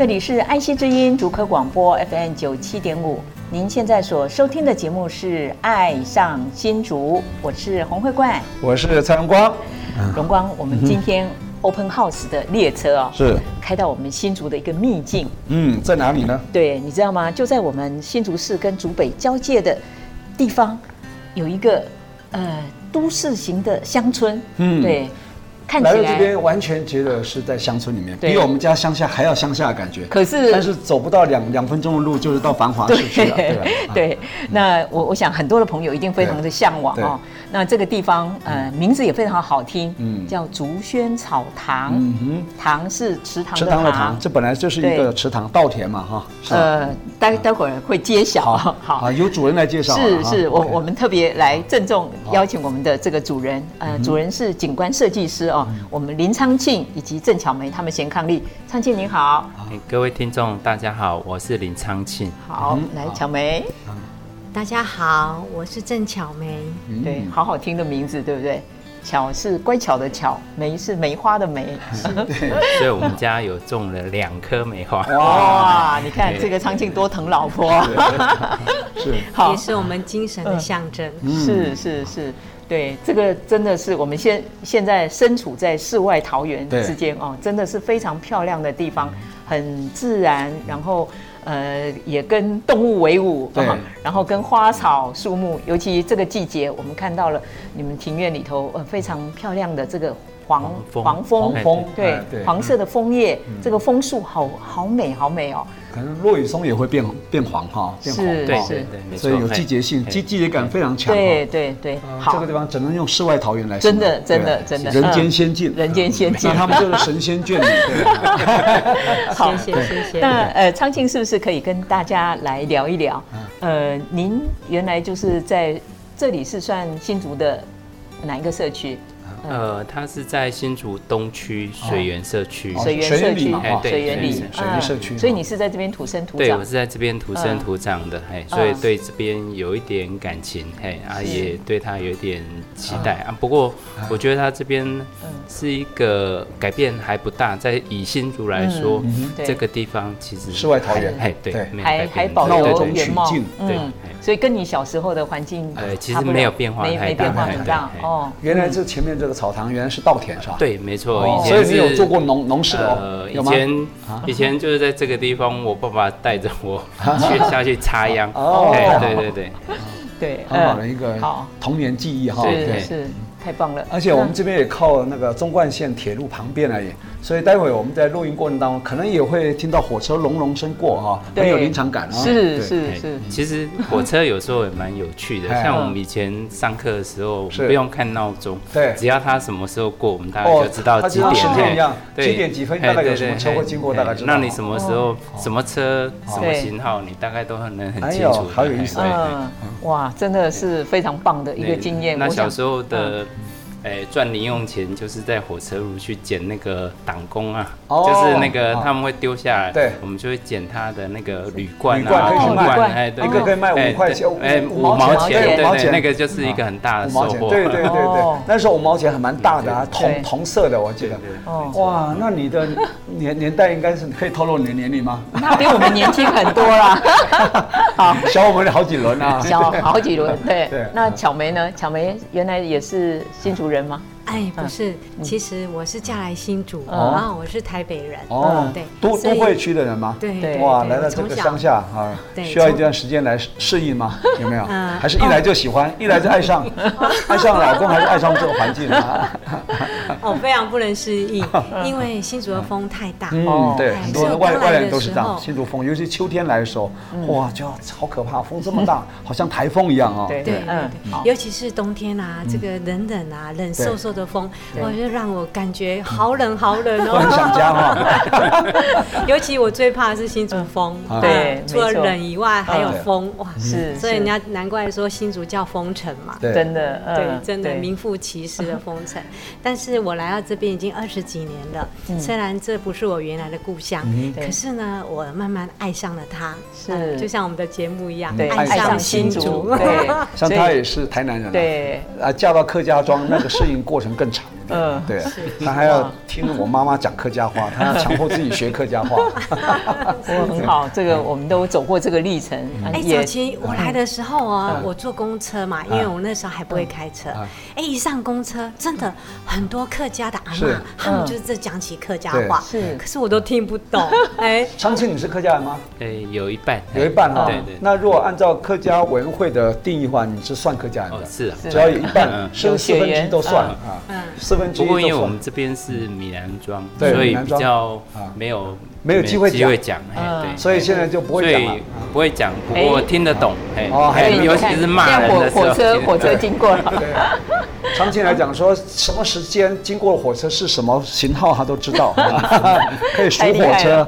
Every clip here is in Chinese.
这里是爱惜之音竹科广播 FM 九七点五，您现在所收听的节目是《爱上新竹》，我是洪慧冠，我是蔡荣光。荣光，我们今天 Open House 的列车哦，是开到我们新竹的一个秘境。嗯，在哪里呢？对，你知道吗？就在我们新竹市跟竹北交界的地方，有一个呃都市型的乡村。嗯，对。看来到这边完全觉得是在乡村里面，比我们家乡下还要乡下的感觉。可是，但是走不到两两分钟的路，就是到繁华市区了，对吧？对，那我我想很多的朋友一定非常的向往哦。那这个地方，呃，名字也非常好听，嗯，叫竹轩草堂。嗯哼，堂是池塘的堂。池塘的堂，这本来就是一个池塘稻田嘛，哈。呃，待待会儿会揭晓。好，好，由主人来介绍。是是，我我们特别来郑重邀请我们的这个主人，呃，主人是景观设计师哦。我们林昌庆以及郑巧梅他们先抗力，昌庆您好，各位听众大家好，我是林昌庆。好，来巧梅，大家好，我是郑巧梅。对，好好听的名字，对不对？巧是乖巧的巧，梅是梅花的梅。对，所以我们家有种了两棵梅花。哇，你看这个昌庆多疼老婆，是，好，也是我们精神的象征。是是是。对，这个真的是我们现现在身处在世外桃源之间哦，真的是非常漂亮的地方，很自然，然后呃也跟动物为伍，对，然后跟花草树木，尤其这个季节，我们看到了你们庭院里头呃非常漂亮的这个。黄黄枫，枫对黄色的枫叶，这个枫树好好美，好美哦。可能落羽松也会变变黄哈，变黄对对对，所以有季节性，季季节感非常强。对对对，好，这个地方只能用世外桃源来说。真的真的真的，人间仙境，人间仙境，他们就是神仙眷侣。好，谢谢谢谢。那呃，昌庆是不是可以跟大家来聊一聊？呃，您原来就是在这里是算新竹的哪一个社区？呃，它是在新竹东区水源社区，水源社区，哎，对，水源里，水源社区。所以你是在这边土生土长？对，我是在这边土生土长的，嘿，所以对这边有一点感情，嘿，啊，也对他有点期待啊。不过我觉得他这边是一个改变还不大，在以新竹来说，这个地方其实世外桃源，嘿，对，还还保留原貌，对。所以跟你小时候的环境，呃，其实没有变化，没没变化很大哦。原来这前面这个草堂原来是稻田是吧？对，没错。以前所以你有做过农农事哦。以前以前就是在这个地方，我爸爸带着我 去下去插秧。哦，对对对对，很好的一个童年记忆哈。对是。太棒了！而且我们这边也靠那个中冠线铁路旁边而已，所以待会我们在录音过程当中，可能也会听到火车隆隆声过哈，很有临场感啊。是是是，其实火车有时候也蛮有趣的，像我们以前上课的时候，不用看闹钟，对，只要它什么时候过，我们大概就知道几点。几点几分大概有什么车会经过，大概知道。那你什么时候什么车什么型号，你大概都很能很清楚。好有意思。嗯，哇，真的是非常棒的一个经验。那小时候的。哎，赚零用钱就是在火车路去捡那个党工啊，就是那个他们会丢下来，对，我们就会捡他的那个铝罐啊，铝罐，哎，一个可以卖五块钱，哎，五毛钱，对对，那个就是一个很大的收获。对对对对，那时候五毛钱还蛮大的啊，铜铜色的，我记得。哦，哇，那你的年年代应该是可以透露你的年龄吗？那比我们年轻很多啦，好，小我们好几轮啊，小好几轮，对对。那巧梅呢？巧梅原来也是新竹人吗？哎，不是，其实我是嫁来新竹，然后我是台北人。哦，对，都都会区的人吗？对，哇，来到这个乡下啊，需要一段时间来适应吗？有没有？还是一来就喜欢，一来就爱上，爱上老公，还是爱上这个环境啊？哦，非常不能适应，因为新竹的风太大。嗯，对，很多外外来人都是这样。新竹风，尤其秋天来的时候，哇，就好可怕，风这么大，好像台风一样啊。对对，嗯，尤其是冬天啊，这个冷冷啊，冷飕飕的风，我就让我感觉好冷好冷哦。很想家哈。尤其我最怕的是新竹风，对，除了冷以外还有风，哇，是，所以人家难怪说新竹叫风城嘛，真的，对，真的名副其实的风城。但是我来到这边已经二十几年了，虽然这不是我原来的故乡，可是呢，我慢慢爱上了它，是，就像我们的节目一样，爱上新竹，对，像他也是台南人，对，啊，嫁到客家庄那个适应过程更长。嗯，对，他还要听我妈妈讲客家话，他要强迫自己学客家话。很好，这个我们都走过这个历程。哎，早期我来的时候啊，我坐公车嘛，因为我那时候还不会开车。哎，一上公车，真的很多客家的阿妈，他们就是在讲起客家话，是，可是我都听不懂。哎，昌庆，你是客家人吗？哎，有一半，有一半哈。对对。那如果按照客家委员会的定义的话，你是算客家人的？是啊，只要有一半，是四分之一都算啊。嗯，四。不过因为我们这边是闽南庄，所以比较没有没有机会机会讲，对，所以现在就不会讲，不会讲，不过听得懂，哎，尤其是骂人的时候，火车火车经过了，常青来讲说什么时间经过火车是什么型号，他都知道，可以数火车，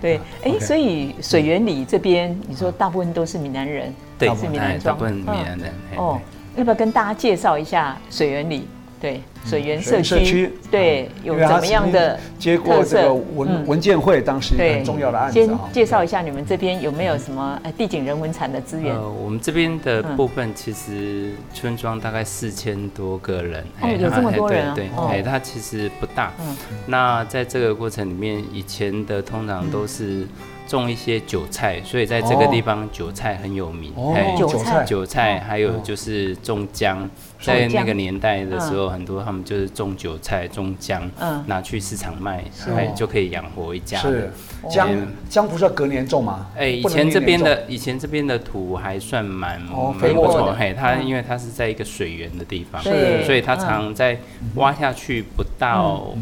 对。对，哎，所以水源里这边，你说大部分都是闽南人，对，是闽南庄，大部分闽南人，哦，要不要跟大家介绍一下水源里？对，水源社区对有怎么样的接过这个文文件会当时一个很重要的案子。先介绍一下你们这边有没有什么地景人文产的资源？呃，我们这边的部分其实村庄大概四千多个人，哦，有这么多人啊？对，哎，它其实不大。嗯，那在这个过程里面，以前的通常都是。种一些韭菜，所以在这个地方韭菜很有名。韭菜，韭菜，还有就是种姜，在那个年代的时候，很多他们就是种韭菜、种姜，拿去市场卖，哎，就可以养活一家。是。姜，姜不是要隔年种吗？哎，以前这边的以前这边的土还算蛮蛮不错，嘿，它因为它是在一个水源的地方，所以它常在挖下去不到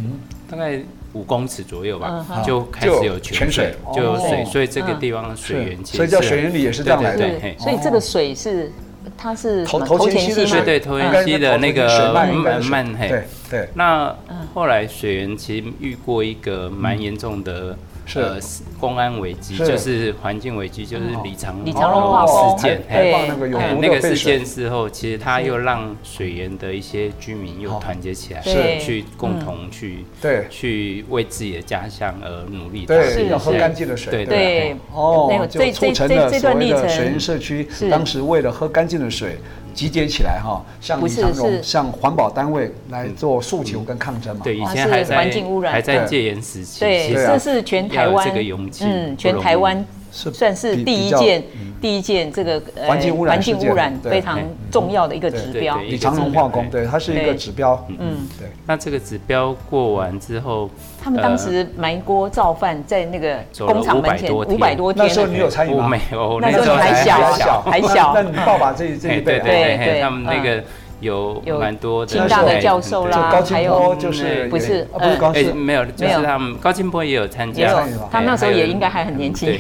大概。五公尺左右吧，就开始有泉水，就有水，所以这个地方的水源其实，所以叫水源里也是这样来的。所以这个水是，它是头头前溪对对，头前溪的那个慢慢嘿。对对。那后来水源其实遇过一个蛮严重的。呃，公安危机就是环境危机，就是李长李长龙事件。对，那个事件之后，其实他又让水源的一些居民又团结起来，是去共同去对去为自己的家乡而努力。对，要喝干净的水。对对。哦，就促成了所谓的水源社区。当时为了喝干净的水。集结起来哈，向李长荣、像环保单位来做诉求跟抗争嘛。对，以前还在环境污染，还在戒严时期。对，这是全台湾这个勇气，嗯，全台湾算是第一件。第一件这个环境污染，环境污染非常重要的一个指标。李长荣化工，对，它是一个指标。嗯，对。那这个指标过完之后，他们当时埋锅造饭在那个工厂门前五百多天。那时候你有参与吗？没有，那时候你还小，还小。那你爸爸这这一辈，对对，他们那个。有蛮多的，清大的教授啦，还有就是不是不是高师，没有，就是他们高金波也有参加，他那时候也应该还很年轻。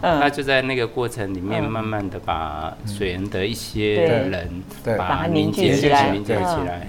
那 就在那个过程里面，慢慢的把水源的一些人把它凝结起来，凝结起来。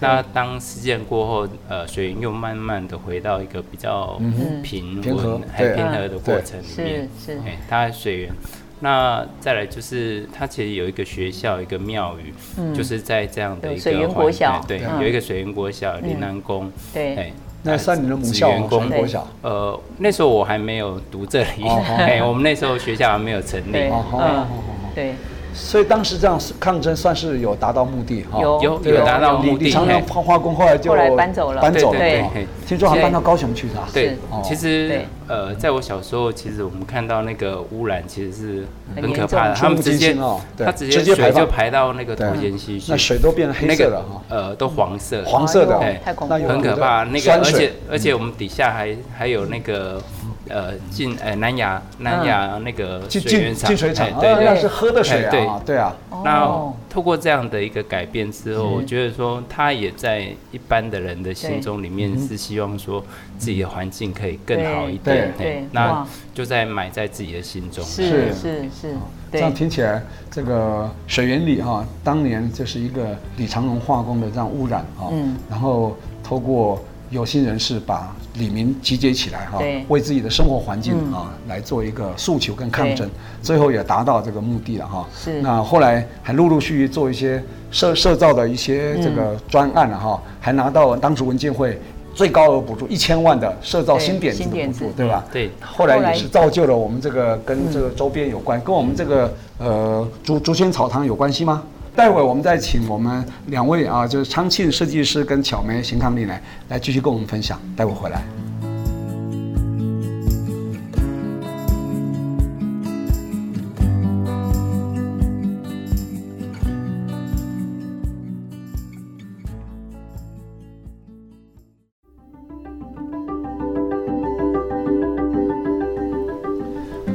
那当事件过后，呃，水源又慢慢的回到一个比较平稳、很平和的过程里面。是是，它水源。那再来就是，它其实有一个学校，一个庙宇，就是在这样的一个水源国小，对，有一个水源国小林南宫，对，那算你的母校吗？水源国小，呃，那时候我还没有读这里，哎，我们那时候学校还没有成立，嗯，对。所以当时这样抗争算是有达到目的哈，有有有达到目的。李长荣化工后来就搬走了，搬走了。对，听说还搬到高雄去的。对，其实呃，在我小时候，其实我们看到那个污染其实是很可怕的。他们直接哦，他直接水就排到那个头前溪去，那水都变成黑色了哈，呃，都黄色，黄色的，太恐怖了，很可怕。那个而且而且我们底下还还有那个。呃，进呃南亚南亚那个水源厂，净水厂，对，那是喝的水啊，对。啊。那透过这样的一个改变之后，我觉得说他也在一般的人的心中里面是希望说自己的环境可以更好一点，对，那就在埋在自己的心中。是是是，这样听起来，这个水源里哈，当年就是一个李长龙化工的这样污染啊，嗯，然后透过有心人士把。里民集结起来哈，为自己的生活环境啊来做一个诉求跟抗争，最后也达到这个目的了哈。是。那后来还陆陆续续做一些社社造的一些这个专案了哈，还拿到当时文建会最高额补助一千万的社造新点子的补助，对吧？对。后来也是造就了我们这个跟这个周边有关，跟我们这个呃竹竹签草堂有关系吗？待会我们再请我们两位啊，就是昌庆设计师跟巧梅邢康丽来来继续跟我们分享。待会回来。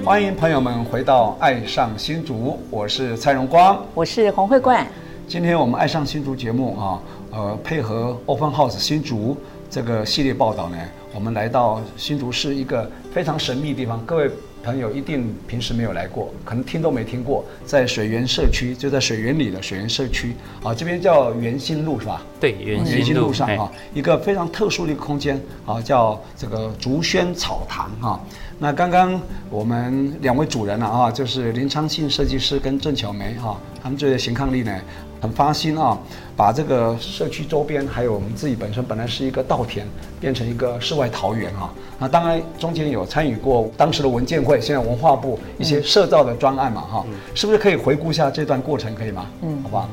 欢迎朋友们回到《爱上新竹》，我是蔡荣光，我是洪慧冠。今天我们《爱上新竹》节目啊，呃，配合 Open House 新竹这个系列报道呢，我们来到新竹市一个非常神秘的地方。各位朋友一定平时没有来过，可能听都没听过，在水源社区，就在水源里的水源社区啊，这边叫园心路是吧？对，园心路上啊，一个非常特殊的一个空间啊，叫这个竹轩草堂啊。那刚刚我们两位主人了啊，就是林昌信设计师跟郑巧梅哈，他们这位邢伉俪呢，很发心啊，把这个社区周边还有我们自己本身本来是一个稻田，变成一个世外桃源啊。那当然中间有参与过当时的文建会，现在文化部一些社造的专案嘛哈，是不是可以回顾一下这段过程，可以吗？嗯，好不好？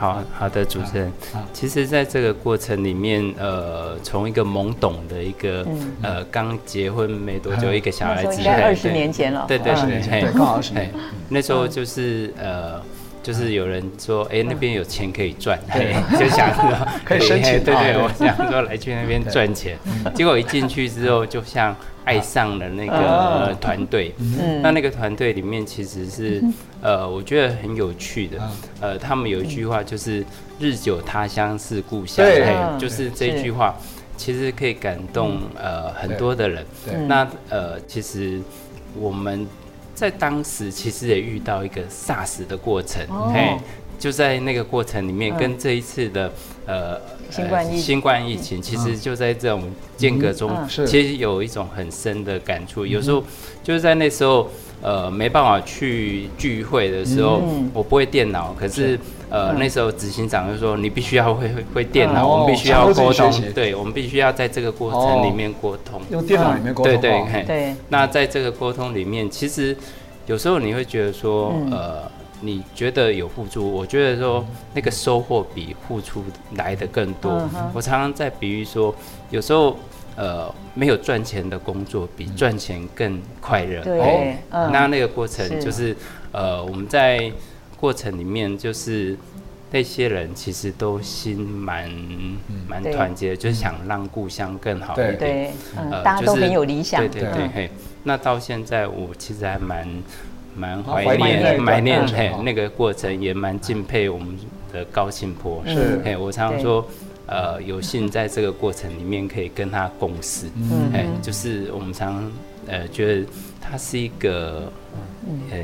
好好的，主持人，其实，在这个过程里面，呃，从一个懵懂的一个，呃，刚结婚没多久一个小孩子，应该二十年前了，对对对，对，刚好二十年，那时候就是呃，就是有人说，哎，那边有钱可以赚，就想说 可以申请，对对，我想说来去那边赚钱，结果一进去之后，就像。爱上了那个团队，那那个团队里面其实是，呃，我觉得很有趣的，呃，他们有一句话就是“日久他乡是故乡”，对，就是这句话，其实可以感动呃很多的人。那呃，其实我们在当时其实也遇到一个 SARS 的过程，嘿，就在那个过程里面，跟这一次的呃。新冠疫情，新冠疫情其实就在这种间隔中，其实有一种很深的感触。有时候就是在那时候，呃，没办法去聚会的时候，我不会电脑，可是呃那时候执行长就说你必须要会会电脑，我们必须要沟通，对，我们必须要在这个过程里面沟通，用电脑里面沟通，对对对。那在这个沟通里面，其实有时候你会觉得说，呃。你觉得有付出，我觉得说那个收获比付出来的更多。我常常在比喻说，有时候呃没有赚钱的工作比赚钱更快乐。对，那那个过程就是呃我们在过程里面就是那些人其实都心蛮蛮团结，就是想让故乡更好一点。对，大家都很有理想。对对对，嘿，那到现在我其实还蛮。蛮怀念，怀念嘿那个过程，也蛮敬佩我们的高庆波。是，嘿，我常常说，呃，有幸在这个过程里面可以跟他共事。嗯，哎，就是我们常呃觉得他是一个，呃，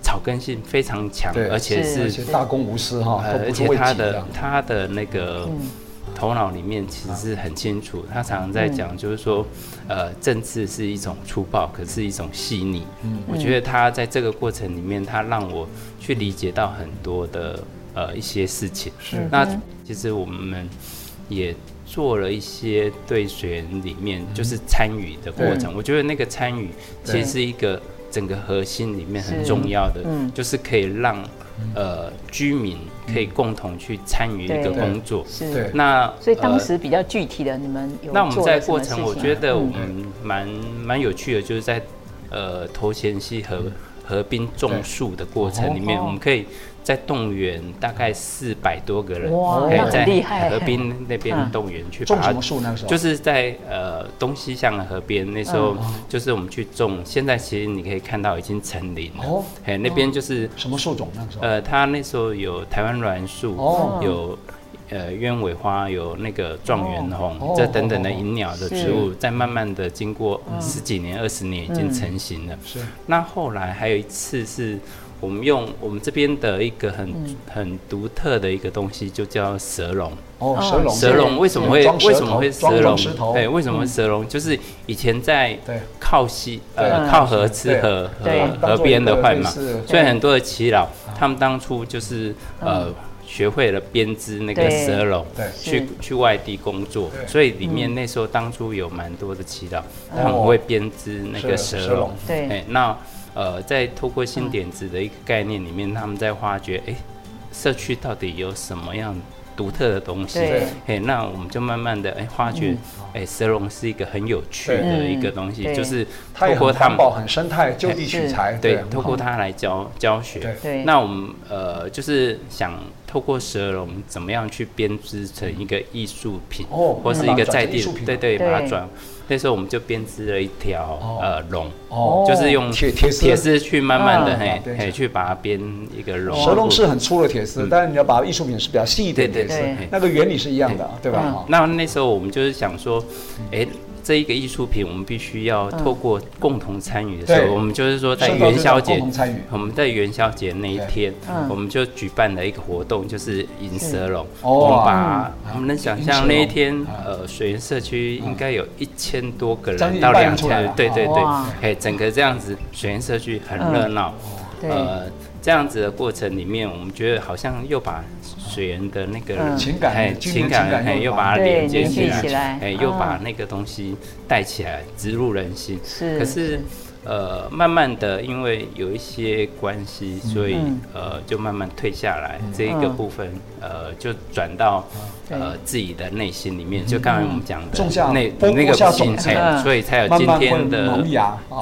草根性非常强，而且是大公无私哈，而且他的他的那个。头脑里面其实是很清楚，他常常在讲，就是说，呃，政治是一种粗暴，可是一种细腻。嗯，我觉得他在这个过程里面，他让我去理解到很多的呃一些事情。是，那其实我们也做了一些对学员里面就是参与的过程。我觉得那个参与其实是一个整个核心里面很重要的，就是可以让呃居民可以共同去参与一个工作。是。那所以当时比较具体的，你们有那我们在过程，我觉得我们蛮蛮有趣的，就是在呃头前溪和河滨种树的过程里面，我们可以。在动员大概四百多个人，哇，在河滨那边动员去种什么树？那个时候就是在呃东西向的河边，那时候就是我们去种。现在其实你可以看到已经成林了。哦，哎，那边就是什么树种？那个时候呃，它那时候有台湾栾树，有呃鸢尾花，有那个状元红，这等等的银鸟的植物，在慢慢的经过十几年、二十年已经成型了。是。那后来还有一次是。我们用我们这边的一个很很独特的一个东西，就叫蛇龙。哦，蛇龙。蛇龙为什么会为什么会蛇龙？对，为什么蛇龙？就是以前在靠西呃靠河吃河河河边的饭嘛，所以很多的耆老他们当初就是呃学会了编织那个蛇笼，去去外地工作，所以里面那时候当初有蛮多的耆老，他们会编织那个蛇笼。对，哎，那。呃，在透过新点子的一个概念里面，他们在发掘，哎，社区到底有什么样独特的东西？对，哎，那我们就慢慢的哎发掘，哎，蛇龙是一个很有趣的一个东西，就是透过他们很生态，就地取材，对，透过它来教教学。对，那我们呃就是想透过蛇笼怎么样去编织成一个艺术品，哦或是一个在地，对对，把它转。那时候我们就编织了一条呃龙，哦，就是用铁铁铁丝去慢慢的嘿嘿去把它编一个龙。蛇龙是很粗的铁丝，但是你要把艺术品是比较细一点的铁丝，那个原理是一样的，对。吧？那那时候我们就是想说，哎。这一个艺术品，我们必须要透过共同参与的时候，我们就是说在元宵节，我们在元宵节那一天，我们就举办了一个活动，就是银蛇龙。我们把我们能想象那一天，呃，水源社区应该有一千多个人到两千，对对对，哎，整个这样子水源社区很热闹，呃。这样子的过程里面，我们觉得好像又把水源的那个情感、情感，哎又把它连接起来，哎，又把那个东西带起来，植入人心。是，可是。呃，慢慢的，因为有一些关系，所以呃，就慢慢退下来。这一个部分，呃，就转到呃自己的内心里面。就刚才我们讲的那那个心，所以才有今天的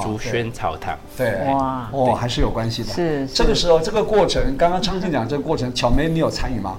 竹轩草堂。对，哇，哦，还是有关系的。是，这个时候这个过程，刚刚昌庆讲这个过程，巧梅你有参与吗？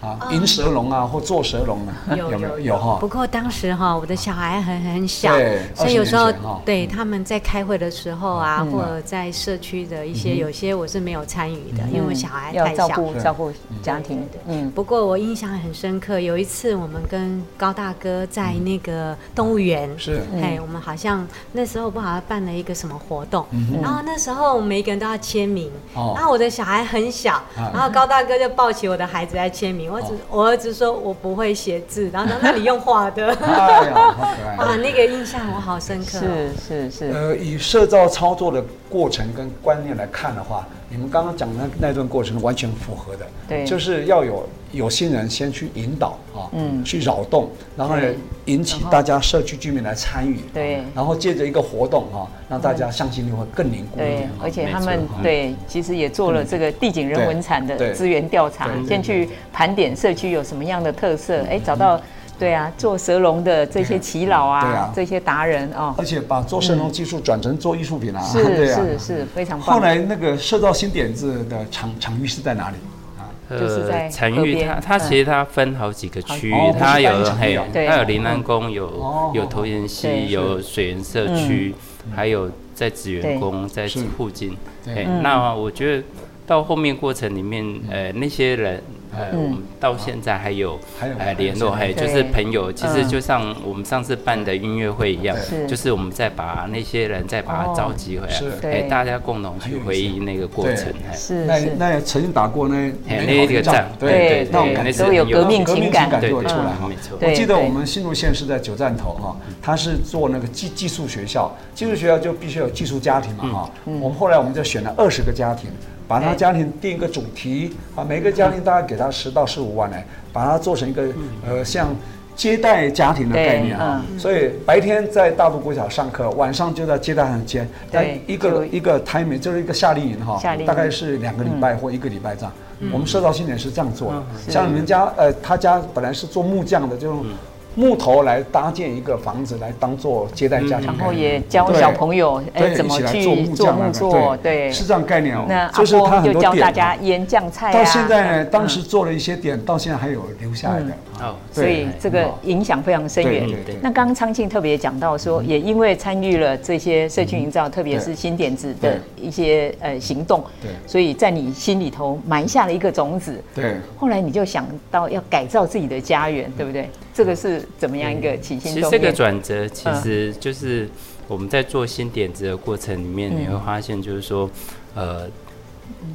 啊，银蛇龙啊，或做蛇龙啊，有没有？有哈。不过当时哈，我的小孩很很小，所以有时候对他们在开会的时候啊，或者在社区的一些，有些我是没有参与的，因为我小孩太小，照顾照顾家庭。的。嗯。不过我印象很深刻，有一次我们跟高大哥在那个动物园，是，哎，我们好像那时候不好像办了一个什么活动，然后那时候我们每一个人都要签名，然后我的小孩很小，然后高大哥就抱起我的孩子来签名。我只我儿子说我不会写字，然后那里用画的，哎呀，好可爱 啊！那个印象我好深刻。是是是。呃，以社造操作的过程跟观念来看的话，你们刚刚讲的那段过程是完全符合的。对，就是要有有心人先去引导啊，嗯，去扰动，然后呢引起大家社区居民来参与。对。然后借着一个活动啊，让大家向心力会更凝固一点。而且他们对，其实也做了这个地景人文产的资源调查，先去盘点社区有什么样的特色，哎，找到。对啊，做蛇龙的这些耆老啊，对啊，这些达人哦，而且把做蛇龙技术转成做艺术品啊，是是是非常棒。后来那个社造新点子的场场域是在哪里？啊？就是在场域，它它其实它分好几个区域，它有还有它有林安宫，有有头岩溪，有水源社区，还有在紫园宫在附近。哎，那我觉得到后面过程里面，呃，那些人。呃，我们到现在还有呃联络，还有就是朋友，其实就像我们上次办的音乐会一样，就是我们再把那些人再把他召集回来，哎，大家共同去回忆那个过程。是，那那曾经打过那那一个仗，对对，那种感觉都有革命情感就会出来哈。没错，我记得我们新竹县是在九站头哈，他是做那个技技术学校，技术学校就必须有技术家庭嘛哈。我们后来我们就选了二十个家庭。把他家庭定一个主题，啊，每个家庭大概给他十到十五万来，把它做成一个呃像接待家庭的概念啊，所以白天在大陆国小上课，晚上就在接待上接。对，一个一个 time 就是一个夏令营哈，大概是两个礼拜或一个礼拜这样。我们社造青年是这样做的，像你们家呃，他家本来是做木匠的，就。木头来搭建一个房子来当做接待家庭，然后也教小朋友哎怎么去做木作，对，是这样概念哦。那阿波就教大家腌酱菜。到现在呢，当时做了一些点，到现在还有留下来的哦。所以这个影响非常深远。那刚刚昌庆特别讲到说，也因为参与了这些社区营造，特别是新点子的一些呃行动，对，所以在你心里头埋下了一个种子。对，后来你就想到要改造自己的家园，对不对？这个是怎么样一个起心动念？其实这个转折，其实就是我们在做新点子的过程里面，你会发现，就是说，呃。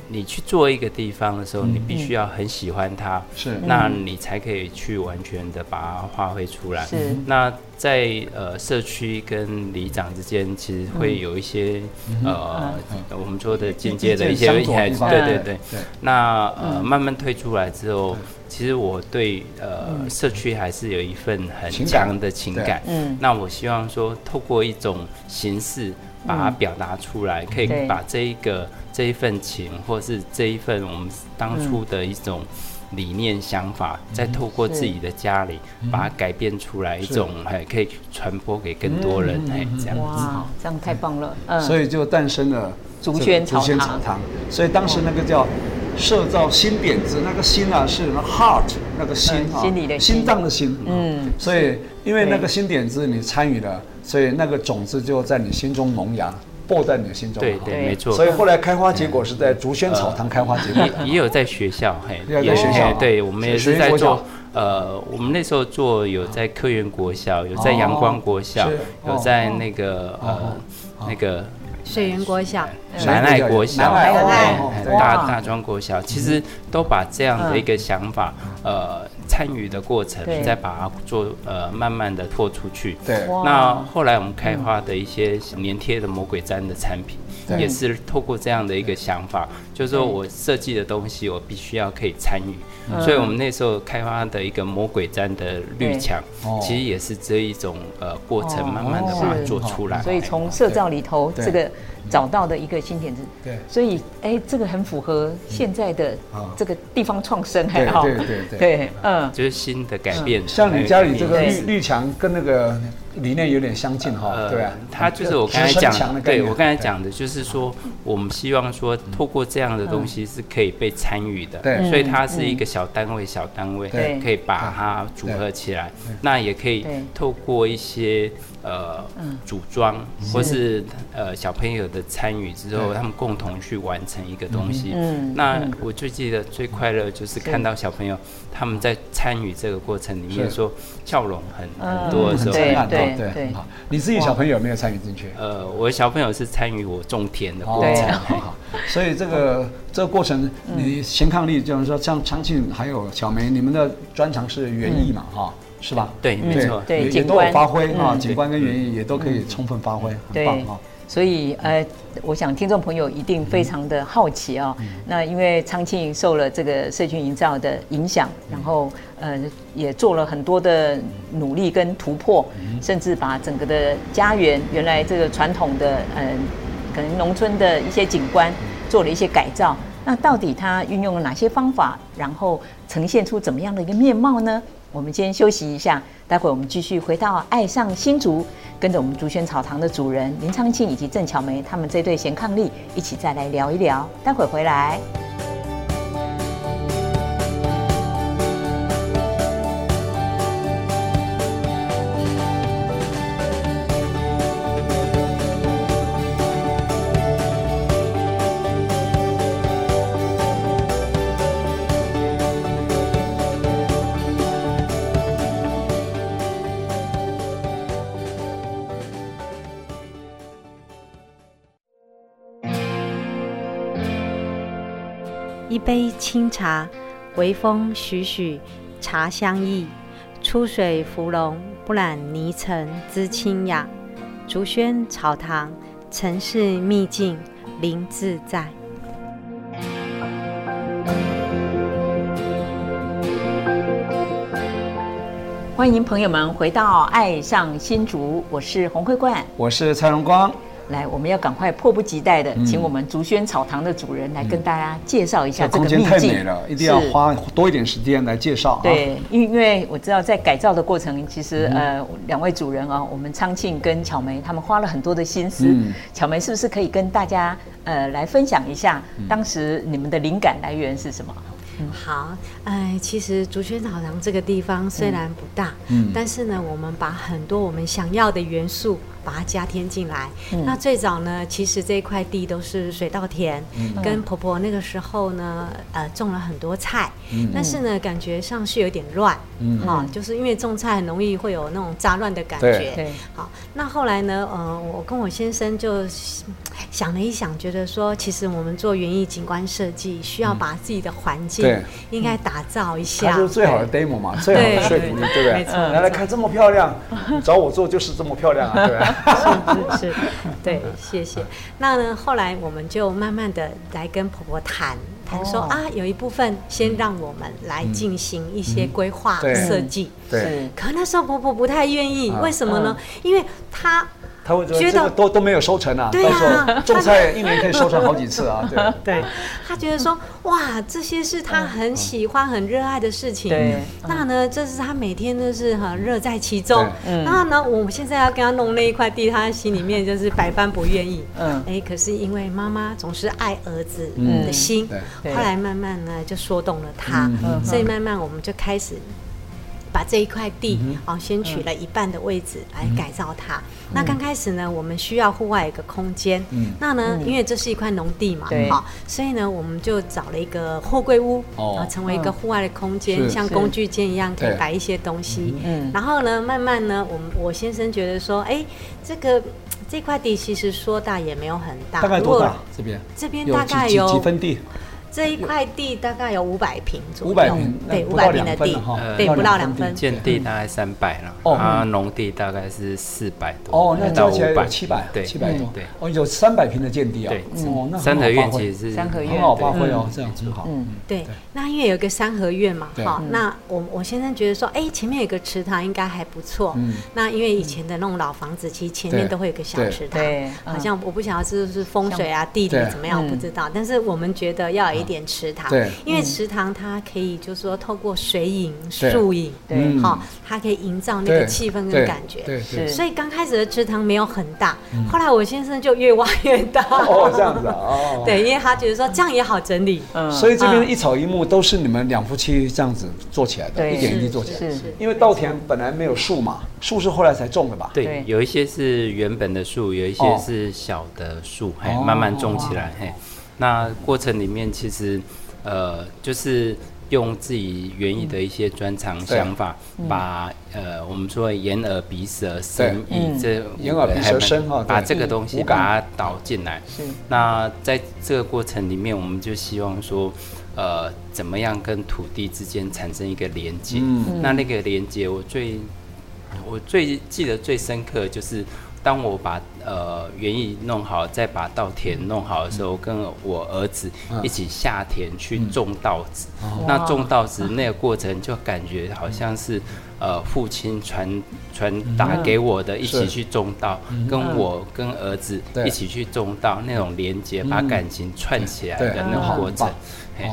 你去做一个地方的时候，你必须要很喜欢它，是，那你才可以去完全的把它发挥出来。是，那在呃社区跟里长之间，其实会有一些呃我们说的间接的一些。对对对。那呃慢慢推出来之后，其实我对呃社区还是有一份很强的情感。嗯。那我希望说，透过一种形式把它表达出来，可以把这一个。这一份情，或是这一份我们当初的一种理念想法，再透过自己的家里把它改变出来，一种还可以传播给更多人，哎，这样子。哇，这样太棒了。嗯。所以就诞生了竹轩草堂。所以当时那个叫社造新点子，那个心啊是 heart 那个心啊，心里的心脏的心。嗯。所以因为那个新点子你参与了，所以那个种子就在你心中萌芽。播在你的心中，对对，没错。所以后来开花结果是在竹轩草堂开花结果，也也有在学校，嘿，也在学校。对，我们也是在做。呃，我们那时候做有在科园国小，有在阳光国小，有在那个呃那个水源国小、南爱国小、大大庄国小，其实都把这样的一个想法，呃。参与的过程，再把它做呃慢慢的拓出去。对，那后来我们开发的一些粘贴的魔鬼毡的产品，也是透过这样的一个想法，就是说我设计的东西，我必须要可以参与。所以我们那时候开发的一个魔鬼毡的绿墙，其实也是这一种呃过程，慢慢的把它做出来。所以从社造里头这个。找到的一个新点子，对，所以哎，这个很符合现在的这个地方创生，还好，对对对 对，嗯，就是新的改变。像你家里这个绿绿墙跟那个。理念有点相近哈，对啊，它就是我刚才讲的，对我刚才讲的，就是说，我们希望说，透过这样的东西是可以被参与的，对，所以它是一个小单位，小单位，可以把它组合起来，那也可以透过一些呃组装或是呃小朋友的参与之后，他们共同去完成一个东西。嗯，那我最记得最快乐就是看到小朋友他们在参与这个过程里面说笑容很很多的时候，对对。对对，好，你自己小朋友有没有参与进去？呃，我的小朋友是参与我种田的过程。好好，所以这个这个过程，你先抗力就是说，像长庆还有小梅，你们的专长是园艺嘛，哈，是吧？对，没错，对，也都有发挥啊，景观跟园艺也都可以充分发挥，很棒啊。所以呃，我想听众朋友一定非常的好奇啊。那因为昌庆受了这个社区营造的影响，然后呃也做了很多的努力跟突破，甚至把整个的家园原来这个传统的呃可能农村的一些景观做了一些改造。那到底它运用了哪些方法，然后呈现出怎么样的一个面貌呢？我们先休息一下，待会我们继续回到爱上新竹，跟着我们竹轩草堂的主人林昌庆以及郑巧梅他们这对贤伉俪一起再来聊一聊。待会回来。杯清茶，微风徐徐，茶香溢。出水芙蓉，不染泥尘，之清雅。竹轩草堂，尘世秘境，林自在。欢欢迎朋友们回到《爱上新竹》，我是洪慧冠，我是蔡荣光。来，我们要赶快迫不及待的，请我们竹轩草堂的主人来跟大家介绍一下这个秘境。空间太美了，一定要花多一点时间来介绍。对，因为我知道在改造的过程，其实呃，两位主人啊，我们昌庆跟巧梅他们花了很多的心思。巧梅是不是可以跟大家呃来分享一下，当时你们的灵感来源是什么？嗯，好，哎，其实竹轩草堂这个地方虽然不大，嗯，但是呢，我们把很多我们想要的元素。把它加添进来。嗯、那最早呢，其实这一块地都是水稻田，嗯、跟婆婆那个时候呢，呃，种了很多菜。嗯、但是呢，感觉上是有点乱。嗯，好，就是因为种菜很容易会有那种杂乱的感觉。对。好，那后来呢，呃，我跟我先生就想了一想，觉得说，其实我们做园艺景观设计，需要把自己的环境应该打造一下。就是最好的 demo 嘛，最好的说服力，对不对？没错。来来看，这么漂亮，找我做就是这么漂亮啊，对吧？是是是，对，谢谢。那呢，后来我们就慢慢的来跟婆婆谈谈，说啊，有一部分先让我们来进行一些规划设计。对。可那时候婆婆不太愿意，为什么呢？因为她。他会觉得都都没有收成啊，对啊，种菜一年可以收成好几次啊，对。对，他觉得说哇，这些是他很喜欢、很热爱的事情。对，那呢，这是他每天都是很乐在其中。嗯，然后呢，我们现在要跟他弄那一块地，他心里面就是百般不愿意。嗯，哎，可是因为妈妈总是爱儿子的心，后来慢慢呢就说动了他，所以慢慢我们就开始。把这一块地哦，先取了一半的位置来改造它。那刚开始呢，我们需要户外一个空间。嗯那呢，因为这是一块农地嘛，好，所以呢，我们就找了一个货柜屋，啊，成为一个户外的空间，像工具间一样，可以摆一些东西。嗯。然后呢，慢慢呢，我们我先生觉得说，哎，这个这块地其实说大也没有很大。大概多大？这边？这边大概有几分地？这一块地大概有五百平左右，五百平，对，五百平的地，对，不到两分。建地大概三百了，啊，农地大概是四百多，哦，那加起来有七百，对，七百多，对，哦，有三百平的建地啊，对，哦，那三合院其实是三合院，很好发挥哦，这样子好，嗯，对，那因为有个三合院嘛，好，那我我先生觉得说，哎，前面有个池塘应该还不错，嗯，那因为以前的那种老房子，其实前面都会有个小池塘，对，好像我不晓得是不是风水啊、地理怎么样，我不知道，但是我们觉得要有一点池塘，对。因为池塘它可以，就是说透过水影、树影，对，好，它可以营造那个气氛跟感觉。对对。所以刚开始的池塘没有很大，后来我先生就越挖越大。哦，这样子啊。哦。对，因为他觉得说这样也好整理。嗯。所以这边一草一木都是你们两夫妻这样子做起来的，一点一滴做起来。是。因为稻田本来没有树嘛，树是后来才种的吧？对，有一些是原本的树，有一些是小的树，嘿，慢慢种起来，嘿。那过程里面其实。呃，就是用自己园艺的一些专长想法，把呃我们说眼耳鼻舌身意这眼耳鼻舌身哈，把这个东西把它导进来。那在这个过程里面，我们就希望说，呃，怎么样跟土地之间产生一个连接？那那个连接，我最我最记得最深刻就是。当我把呃园艺弄好，再把稻田弄好的时候，跟我儿子一起下田去种稻子。那种稻子那个过程，就感觉好像是呃父亲传传达给我的，一起去种稻，跟我跟儿子一起去种稻那种连接，把感情串起来的那种过程。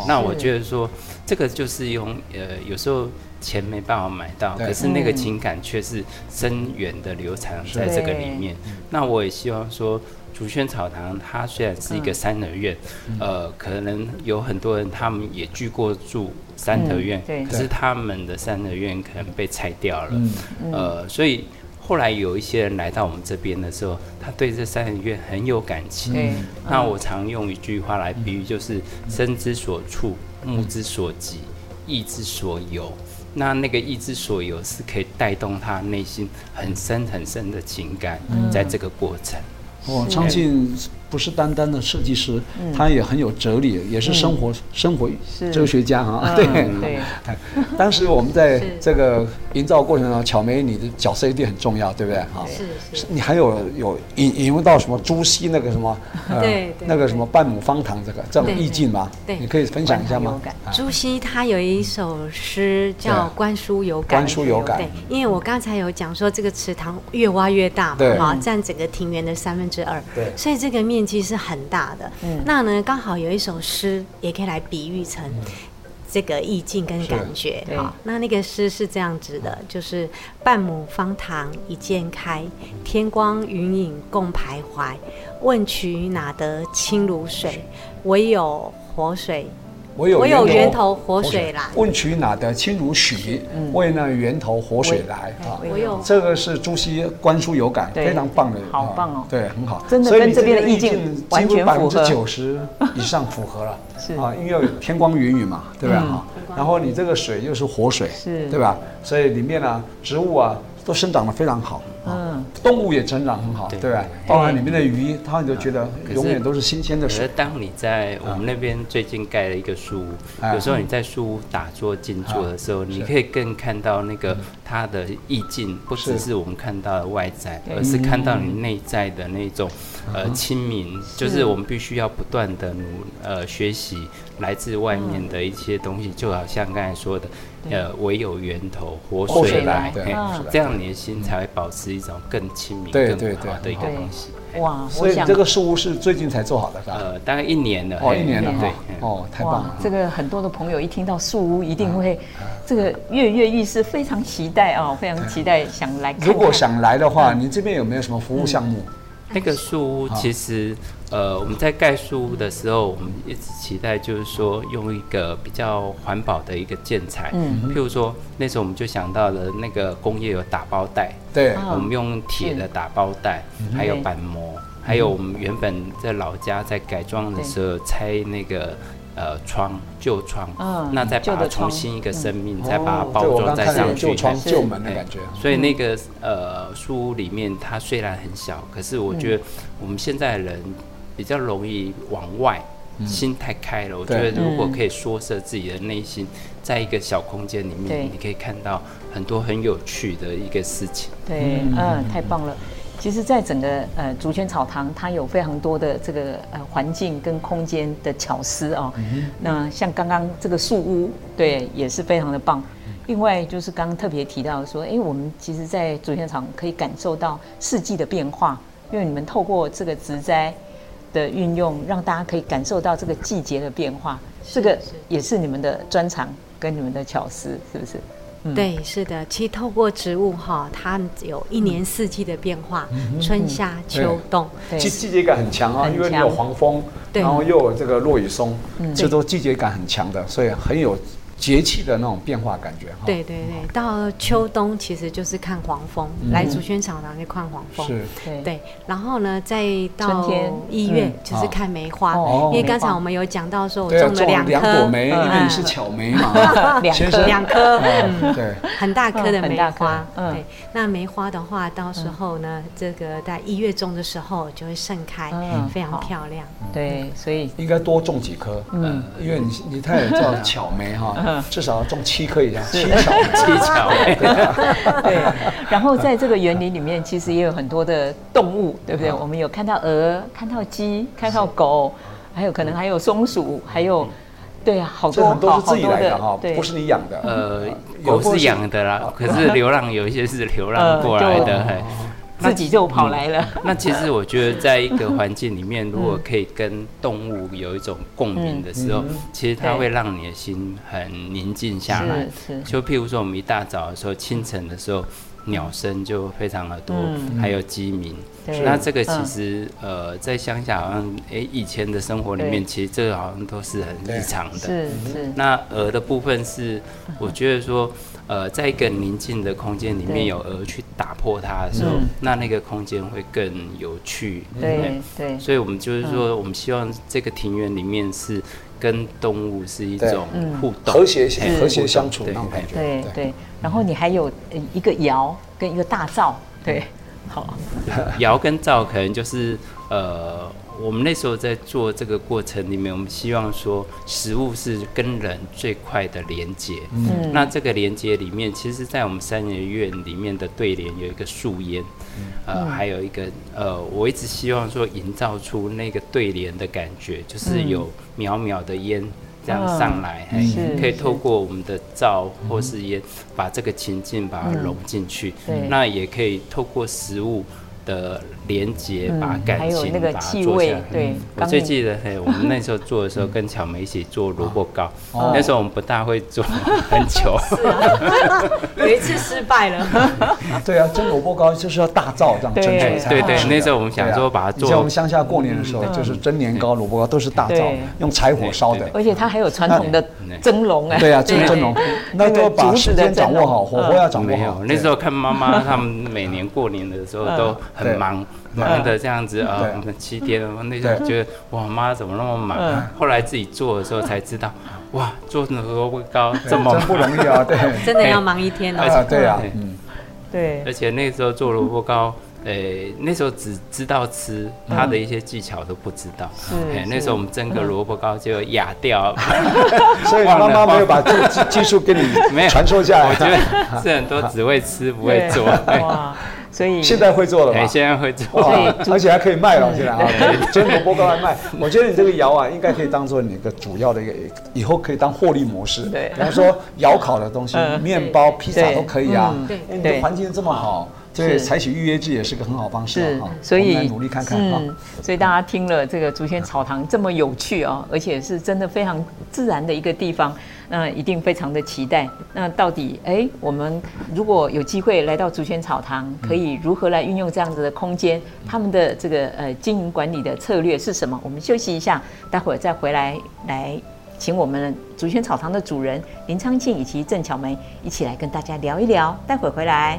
那我觉得说，这个就是用呃有时候。钱没办法买到，可是那个情感却是深远的流长在这个里面。那我也希望说，竹轩草堂它虽然是一个三合院，呃，可能有很多人他们也居过住三合院，可是他们的三合院可能被拆掉了，呃，所以后来有一些人来到我们这边的时候，他对这三合院很有感情。那我常用一句话来比喻，就是身之所处，目之所及，意之所由。那那个意之所有是可以带动他内心很深很深的情感，在这个过程。哦，昌庆不是单单的设计师，他也很有哲理，也是生活生活哲学家啊。对对。当时我们在 这个营造过程中，巧梅你的角色一定很重要，对不对？哈。是是。你还有有引引用到什么朱熹那个什么？对。那个什么半亩方塘这个这种意境吗？对。你可以分享一下吗？朱熹他有一首诗叫《观书有感》。观书有感。对，因为我刚才有讲说这个池塘越挖越大嘛，哈，占整个庭园的三分之二。对。所以这个面。其实是很大的，嗯，那呢刚好有一首诗也可以来比喻成这个意境跟感觉，好，那那个诗是这样子的，就是半亩方塘一鉴开，天光云影共徘徊，问渠哪得清如水，唯有活水。我有源头，源头活水来，问渠哪得清如许？为那源头活水来啊！我有这个是朱熹观书有感，非常棒的，好棒哦！对，很好，真的跟这边的意境几乎，百分之九十 以上符合了。是啊，因为有天光云雨嘛，对吧？哈，然后你这个水又是活水，是，对吧？所以里面呢，植物啊都生长得非常好。嗯，动物也成长很好，对吧？包含里面的鱼，他们就觉得永远都是新鲜的水。可是当你在我们那边最近盖了一个树屋，有时候你在树屋打坐静坐的时候，你可以更看到那个它的意境，不只是我们看到的外在，而是看到你内在的那种呃清明，就是我们必须要不断的努呃学习来自外面的一些东西，就好像刚才说的。呃，唯有源头活水来，这样你的心才会保持一种更亲民、更好的一个东西。哇，所以这个树屋是最近才做好的，是吧？呃，大概一年了。哦，一年了，对。哦，太棒了。这个很多的朋友一听到树屋，一定会这个跃跃欲试，非常期待哦，非常期待想来。如果想来的话，你这边有没有什么服务项目？那个树屋其实，呃，我们在盖树屋的时候，我们一直期待就是说用一个比较环保的一个建材，嗯，譬如说那时候我们就想到了那个工业有打包袋，对，我们用铁的打包袋，还有板模，还有我们原本在老家在改装的时候拆那个。呃，窗旧窗，嗯，那再把它重新一个生命，再把它包装再上去，旧窗旧门的感觉。所以那个呃书屋里面，它虽然很小，可是我觉得我们现在的人比较容易往外，心太开了。我觉得如果可以缩设自己的内心，在一个小空间里面，你可以看到很多很有趣的一个事情。对，嗯，太棒了。其实，在整个呃竹圈草堂，它有非常多的这个呃环境跟空间的巧思哦。嗯、那像刚刚这个树屋，对，也是非常的棒。另外就是刚刚特别提到说，哎，我们其实，在竹圈草可以感受到四季的变化，因为你们透过这个植栽的运用，让大家可以感受到这个季节的变化。这个也是你们的专长跟你们的巧思，是不是？对，是的，其实透过植物哈，它有一年四季的变化，春夏秋冬，季季节感很强啊，因为你有黄蜂，然后又有这个落羽松，这都季节感很强的，所以很有。节气的那种变化感觉哈，对对对，到秋冬其实就是看黄蜂，来竹轩草堂去看黄蜂，是，对，然后呢，再到一月就是看梅花，因为刚才我们有讲到说，我种了两颗。梅，因为你是巧梅嘛，两颗。两颗，嗯，对，很大颗的梅花，对，那梅花的话，到时候呢，这个在一月中的时候就会盛开，非常漂亮，对，所以应该多种几颗，嗯，因为你你太叫巧梅哈。至少要种七棵以上，七巧七巧。对，然后在这个园林里面，其实也有很多的动物，对不对？我们有看到鹅，看到鸡，看到狗，还有可能还有松鼠，还有，对啊，好多都是自己来的哈，不是你养的。呃，狗是养的啦，可是流浪有一些是流浪过来的。自己就跑来了、嗯。那其实我觉得，在一个环境里面，如果可以跟动物有一种共鸣的时候，其实它会让你的心很宁静下来。就譬如说，我们一大早的时候，清晨的时候，鸟声就非常的多，还有鸡鸣。那这个其实，呃，在乡下好像，哎，以前的生活里面，其实这个好像都是很日常的。是是。那鹅的部分是，我觉得说。呃，在一个宁静的空间里面，有鹅去打破它的时候，那那个空间会更有趣。对对，所以我们就是说，我们希望这个庭院里面是跟动物是一种互动、和谐、和谐相处那种感觉。对对，然后你还有一个窑跟一个大灶，对，好。窑跟灶可能就是呃。我们那时候在做这个过程里面，我们希望说食物是跟人最快的连接。嗯，那这个连接里面，其实，在我们三合院里面的对联有一个素烟，呃，还有一个呃，我一直希望说营造出那个对联的感觉，就是有渺渺的烟这样上来，嗯、可以透过我们的灶或是烟，把这个情境把它融进去。嗯、那也可以透过食物。的连接，把感情把它做下来。对，我最记得，嘿，我们那时候做的时候，跟巧梅一起做萝卜糕。那时候我们不大会做，很糗。有一次失败了。对啊，蒸萝卜糕就是要大灶这样蒸出来。对对，那时候我们想说把它做。在我们乡下过年的时候，就是蒸年糕、萝卜糕都是大灶，用柴火烧的。而且它还有传统的蒸笼哎。对啊，蒸蒸笼，那都把时间掌握好，火候要掌握好。那时候看妈妈他们每年过年的时候都。很忙，忙的这样子啊，我们七天，那时候觉得哇，妈怎么那么忙？后来自己做的时候才知道，哇，做萝卜糕这么不容易啊，对，真的要忙一天啊，对啊，嗯，对，而且那时候做萝卜糕，诶，那时候只知道吃，它的一些技巧都不知道，是，那时候我们蒸个萝卜糕就哑掉，所以妈妈没有把技技术给你 没有传授下来，我觉得 是很多只会吃不会做，哇。所以现在会做了吗？现在会做，而且还可以卖了。现在啊，蒸萝卜糕来卖。我觉得你这个窑啊，应该可以当做你一个主要的一个，以后可以当获利模式。对，比方说窑烤的东西，面包、披萨都可以啊。对，你的环境这么好，对，采取预约制也是个很好方式啊。所以努力看看啊。所以大家听了这个竹轩草堂这么有趣哦，而且是真的非常自然的一个地方。那一定非常的期待。那到底，哎，我们如果有机会来到竹轩草堂，可以如何来运用这样子的空间？他们的这个呃经营管理的策略是什么？我们休息一下，待会儿再回来来请我们竹轩草堂的主人林昌庆以及郑巧梅一起来跟大家聊一聊。待会儿回来。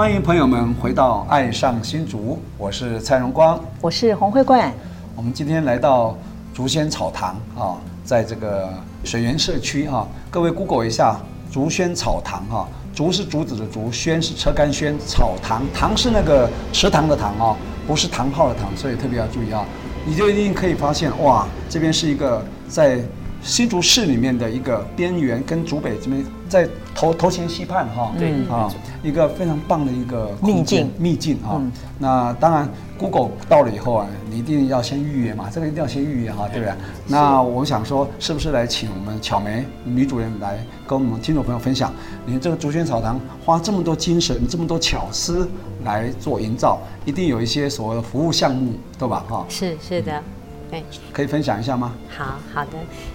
欢迎朋友们回到《爱上新竹》，我是蔡荣光，我是洪慧冠。我们今天来到竹轩草堂啊，在这个水源社区啊，各位 Google 一下竹轩草堂哈，竹是竹子的竹，轩是车干轩，草堂堂是那个池塘的塘啊，不是堂号的堂，所以特别要注意啊。你就一定可以发现哇，这边是一个在新竹市里面的一个边缘，跟竹北这边在头头前溪畔哈，对啊。一个非常棒的一个秘境，秘境啊！嗯、那当然，Google 到了以后啊，你一定要先预约嘛，这个一定要先预约哈，对不对？那我想说，是不是来请我们巧梅女主人来跟我们听众朋友分享，你这个竹轩草堂花这么多精神、这么多巧思来做营造，一定有一些所谓的服务项目，对吧？哈，是是的。对，可以分享一下吗？好好的，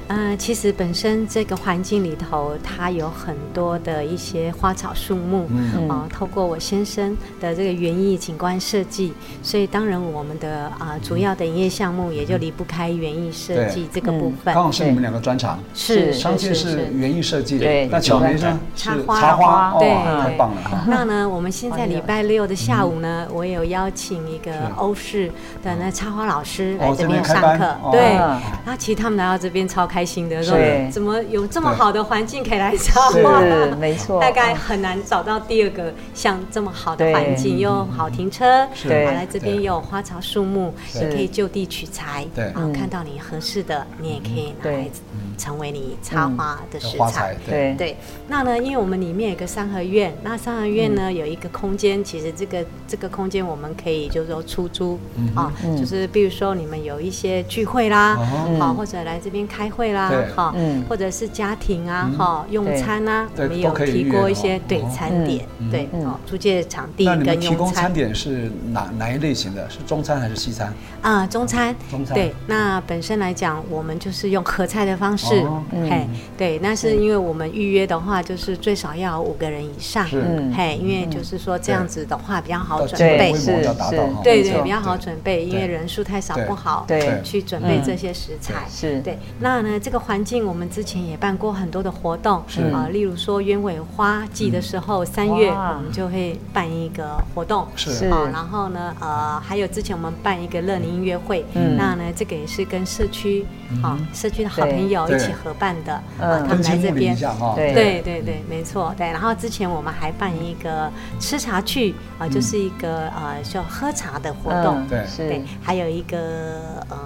嗯、呃，其实本身这个环境里头，它有很多的一些花草树木，嗯，啊、呃，透过我先生的这个园艺景观设计，所以当然我们的啊、呃、主要的营业项目也就离不开园艺设计这个部分。刚好是你们两个专长，是昌庆是园艺设计，对，那巧梅呢？插花，插花，对，太棒了。那呢，我们现在礼拜六的下午呢，我有邀请一个欧式的那插花老师来这边上。课对，然后其实他们来到这边超开心的，说怎么有这么好的环境可以来插花？没错，大概很难找到第二个像这么好的环境，又好停车，对，来这边有花草树木，也可以就地取材，对，然后看到你合适的，你也可以拿来成为你插花的食材。对。对，那呢，因为我们里面有个三合院，那三合院呢有一个空间，其实这个这个空间我们可以就是说出租啊，就是比如说你们有一些。聚会啦，好，或者来这边开会啦，好，或者是家庭啊，哈，用餐啊，我们有提过一些对餐点，对，哦，租借场地跟用餐。那你们提供餐。点是哪哪一类型的？是中餐还是西餐？啊，中餐。中餐。对，那本身来讲，我们就是用合菜的方式，嘿，对，那是因为我们预约的话，就是最少要五个人以上，嘿，因为就是说这样子的话比较好准备，是是，对。对，比较好准备，因为人数太少不好，对，去准备这些食材，是。对。那呢，这个环境我们之前也办过很多的活动，啊，例如说鸢尾花季的时候，三月我们就会办一个活动，是。啊，然后呢，呃，还有之前我们办一个乐龄音乐会，那呢，这个也是跟社区，啊，社区的好朋友一起合办的，啊，他们来这边，对。对对对，没错，对。然后之前我们还办一个吃茶去，啊，就是一个呃，叫喝茶的活动，对，对，还有一个呃。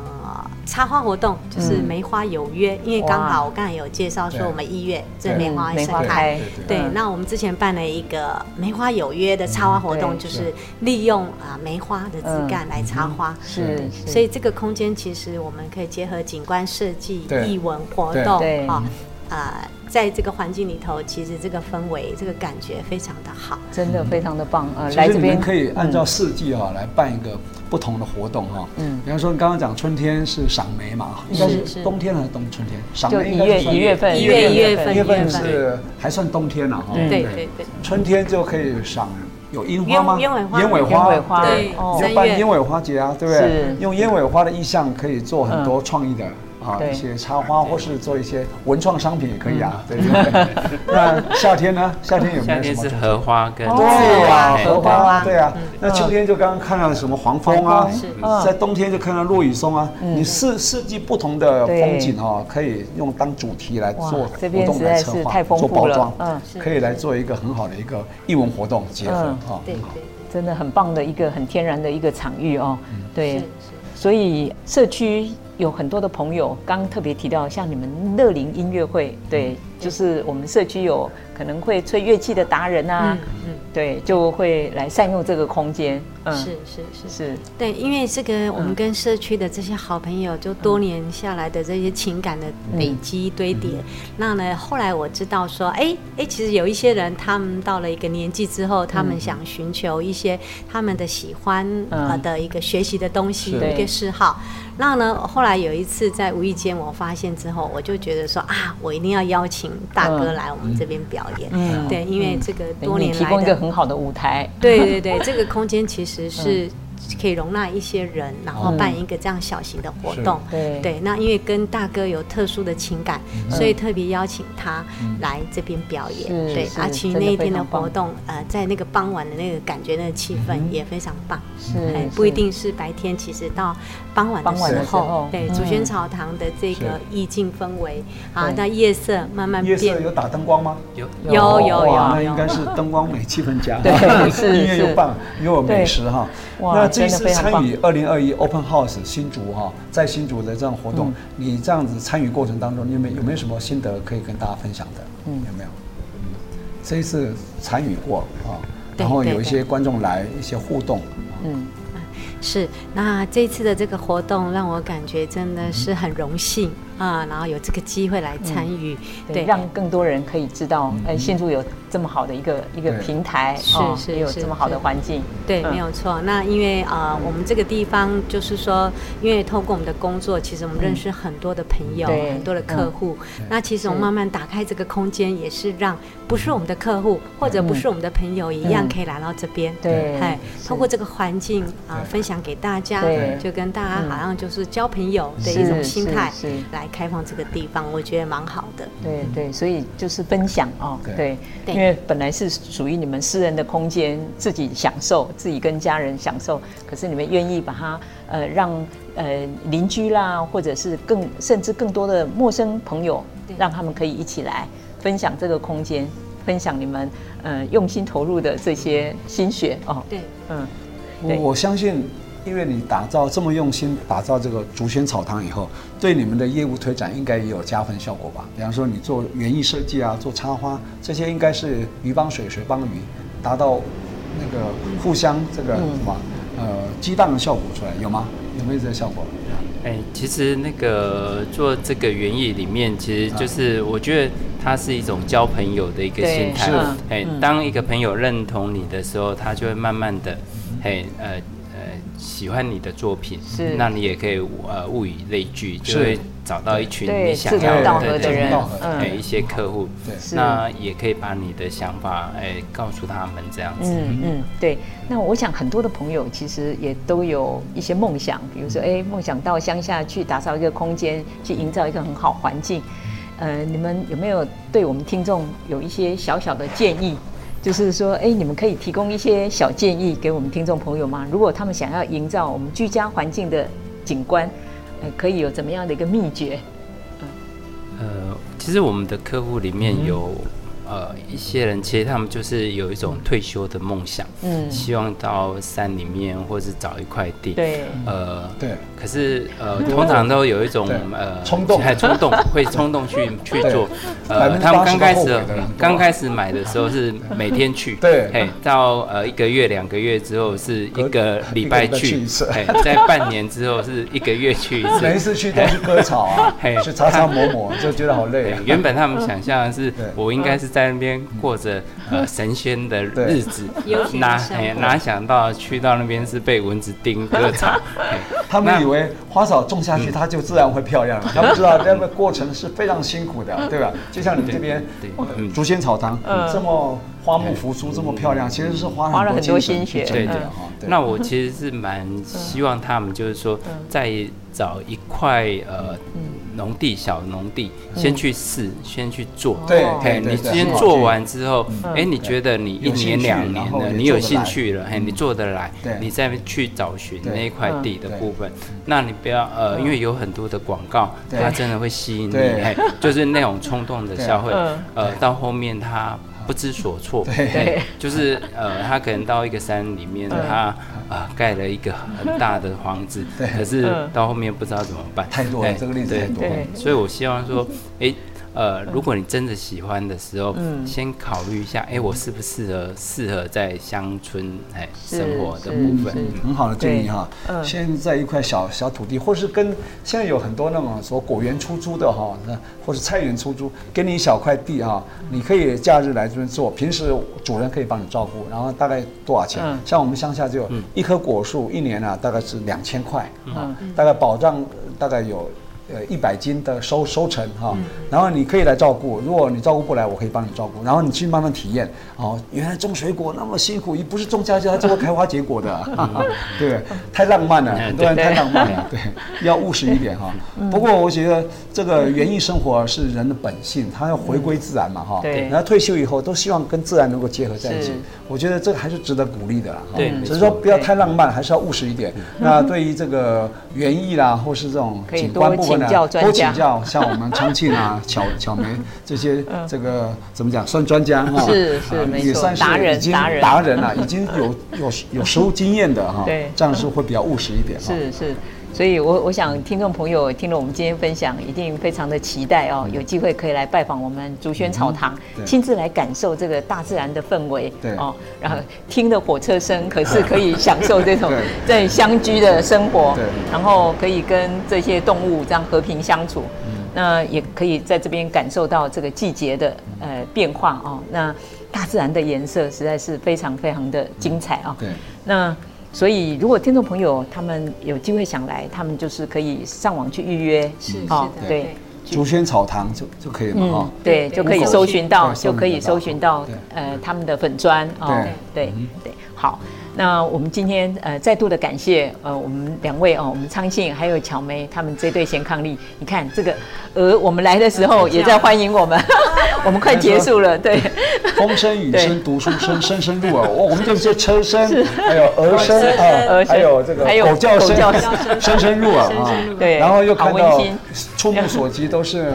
插花活动就是梅花有约，因为刚好我刚才有介绍说我们一月这梅花盛开，对，那我们之前办了一个梅花有约的插花活动，就是利用啊梅花的枝干来插花，是，所以这个空间其实我们可以结合景观设计、艺文活动，啊啊，在这个环境里头，其实这个氛围、这个感觉非常的好，真的非常的棒啊！来这边可以按照四季啊来办一个。不同的活动哈，嗯，比方说你刚刚讲春天是赏梅嘛，应该是冬天还是冬春天？赏梅一月一月份，一月一月份，一月份是还算冬天了哈。对对对，春天就可以赏有樱花吗？鸢尾花，鸢尾花，对，就办鸢尾花节啊，对不对？用鸢尾花的意象可以做很多创意的。啊，一些插花或是做一些文创商品也可以啊，对对对。那夏天呢？夏天有没有什么？夏天是荷花跟对啊，荷花对啊。那秋天就刚刚看到什么黄蜂啊，在冬天就看到落羽松啊。你四四季不同的风景哦，可以用当主题来做活动来策划、做包装，嗯，可以来做一个很好的一个艺文活动结合哈。对对，真的很棒的一个很天然的一个场域哦。对，所以社区。有很多的朋友，刚刚特别提到，像你们乐林音乐会，对，就是我们社区有可能会吹乐器的达人啊，嗯，对，就会来善用这个空间。嗯，是是是。是，对，因为这个我们跟社区的这些好朋友，就多年下来的这些情感的累积堆叠，那呢，后来我知道说，哎哎，其实有一些人，他们到了一个年纪之后，他们想寻求一些他们的喜欢呃的一个学习的东西，一个嗜好。那呢，后来有一次在无意间我发现之后，我就觉得说啊，我一定要邀请大哥来我们这边表演。嗯，对，因为这个多年来提供一个很好的舞台。对对对，这个空间其实是。可以容纳一些人，然后办一个这样小型的活动。对对，那因为跟大哥有特殊的情感，所以特别邀请他来这边表演。对，而且那一天的活动，呃，在那个傍晚的那个感觉，那个气氛也非常棒。是，不一定是白天，其实到傍晚的时候，对，竹轩草堂的这个意境氛围啊，那夜色慢慢变。夜色有打灯光吗？有有有有，那应该是灯光美，气氛佳。对，是音乐又棒，又有美食哈。哇。这次参与二零二一 Open House 新竹哈，在新竹的这样活动，你这样子参与过程当中，你有没有有没有什么心得可以跟大家分享的？嗯，有没有？嗯，这一次参与过啊，然后有一些观众来一些互动，嗯。是，那这次的这个活动让我感觉真的是很荣幸啊，然后有这个机会来参与，对，让更多人可以知道，哎，新竹有这么好的一个一个平台，是是有这么好的环境，对，没有错。那因为啊，我们这个地方就是说，因为透过我们的工作，其实我们认识很多的朋友，很多的客户。那其实我们慢慢打开这个空间，也是让不是我们的客户或者不是我们的朋友一样可以来到这边，对，哎，通过这个环境啊，分享。给大家，就跟大家好像就是交朋友的一种心态来开放这个地方，我觉得蛮好的。对对，所以就是分享哦，对，因为本来是属于你们私人的空间，自己享受，自己跟家人享受，可是你们愿意把它呃让呃邻居啦，或者是更甚至更多的陌生朋友，让他们可以一起来分享这个空间，分享你们呃用心投入的这些心血哦。对，嗯。我我相信，因为你打造这么用心打造这个竹轩草堂以后，对你们的业务推展应该也有加分效果吧？比方说你做园艺设计啊，做插花这些，应该是鱼帮水，水帮鱼，达到那个互相这个什么呃激荡的效果出来，有吗？有没有这个效果？哎，其实那个做这个园艺里面，其实就是我觉得它是一种交朋友的一个心态。哎，当一个朋友认同你的时候，他就会慢慢的，哎，呃呃，喜欢你的作品。是，那你也可以呃物以类聚，就会。找到一群你想要的人，哎，一些客户，对，那也可以把你的想法，哎，告诉他们这样子。嗯嗯，对。那我想很多的朋友其实也都有一些梦想，比如说，哎，梦想到乡下去打造一个空间，去营造一个很好环境。呃，你们有没有对我们听众有一些小小的建议？就是说，哎，你们可以提供一些小建议给我们听众朋友吗？如果他们想要营造我们居家环境的景观。呃可以有怎么样的一个秘诀？呃，其实我们的客户里面有。呃，一些人其实他们就是有一种退休的梦想，嗯，希望到山里面或是找一块地，对，呃，对。可是呃，通常都有一种呃冲动，还冲动，会冲动去去做。呃，他们刚开始刚开始买的时候是每天去，对，嘿，到呃一个月两个月之后是一个礼拜去，哎，在半年之后是一个月去一次，每一次去都是割草啊，嘿，去擦擦抹抹，就觉得好累。原本他们想象的是 我应该是在。在那边过着呃神仙的日子，哪哪想到去到那边是被蚊子叮 割草？他们以为花草种下去，它就自然会漂亮了。他们知道那个过程是非常辛苦的，对吧？就像你们这边竹仙草堂这么花木扶苏，这么漂亮，其实是花了很多心血。对对。那我其实是蛮希望他们就是说，再找一块呃。农地小农地，先去试，先去做。对，哎，你先做完之后，哎，你觉得你一年两年的，你有兴趣了，哎，你做得来，你再去找寻那一块地的部分。那你不要呃，因为有很多的广告，它真的会吸引你，哎，就是那种冲动的消费，呃，到后面他不知所措。对，就是呃，他可能到一个山里面，他。啊，盖了一个很大的房子，可是到后面不知道怎么办。太多了，这个例子太多了。所以我希望说，哎。呃，如果你真的喜欢的时候，嗯，先考虑一下，哎，我适不适合适合在乡村哎生活的部分，很好的建议哈。嗯，先在一块小小土地，或是跟现在有很多那种说果园出租的哈，那或是菜园出租，给你一小块地哈，你可以假日来这边做，平时主人可以帮你照顾，然后大概多少钱？像我们乡下就一棵果树一年啊，大概是两千块啊，大概保障大概有。呃，一百斤的收收成哈，然后你可以来照顾。如果你照顾不来，我可以帮你照顾。然后你去慢慢体验哦，原来种水果那么辛苦，也不是种下去它就会开花结果的，对，太浪漫了，很多人太浪漫了，对，要务实一点哈。不过我觉得这个园艺生活是人的本性，他要回归自然嘛哈。对。然后退休以后都希望跟自然能够结合在一起，我觉得这个还是值得鼓励的啦。对。只是说不要太浪漫，还是要务实一点。那对于这个园艺啦，或是这种景观部分。多请教，像我们昌庆啊、巧巧梅这些，这个怎么讲，算专家哈？是是，没错，也算是已经达人了，已经有有有实务经验的哈。对，这样是会比较务实一点。是是。所以我，我我想听众朋友听了我们今天分享，一定非常的期待哦，有机会可以来拜访我们竹轩草堂，亲自来感受这个大自然的氛围，对。哦，然后听的火车声，可是可以享受这种 在乡居的生活，对，然后可以跟这些动物这样和平相处，那也可以在这边感受到这个季节的呃变化哦，那大自然的颜色实在是非常非常的精彩啊，对，那。所以，如果听众朋友他们有机会想来，他们就是可以上网去预约，是哦，对，竹轩草堂就就可以了哈，对，就可以搜寻到，就可以搜寻到呃他们的粉砖哦，对对，好。那我们今天呃再度的感谢呃我们两位哦，我们昌信还有巧梅他们这对贤伉俪。你看这个鹅，我们来的时候也在欢迎我们，我们快结束了，对。风声雨声读书声，声声入耳。我我们这些车声，还有鹅声 啊，还有这个狗叫声，声声入耳啊。对，然后又看到触目所及都是。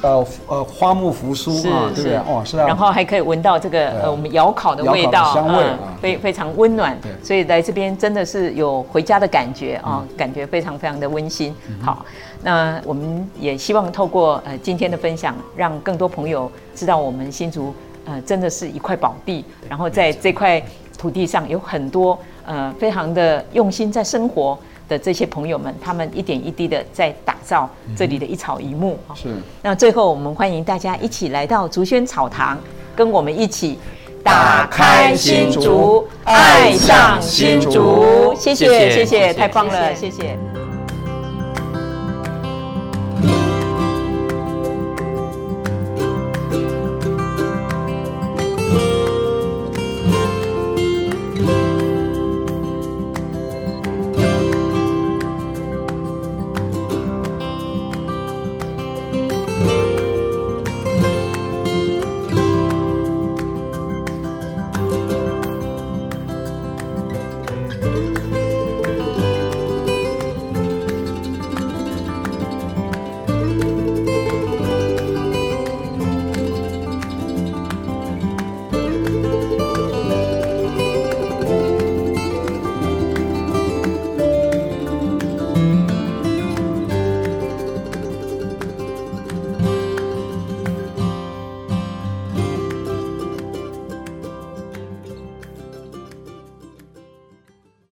呃呃，花木扶苏啊，对不对？哦，是啊。然后还可以闻到这个呃，我们窑烤的味道，香味，非非常温暖所以来这边真的是有回家的感觉啊感觉非常非常的温馨。好那我们也希望透过呃今天的分享让更多朋友知道我们新竹呃真的是一块宝地然后在这块土地上有很多呃非常的用心在生活的这些朋友们他们一点一滴的在打造这里的一草一木是。那最后我们欢迎大家一起来到竹轩草堂跟我们一起打开心竹爱上心竹。谢谢谢谢。太棒了谢谢。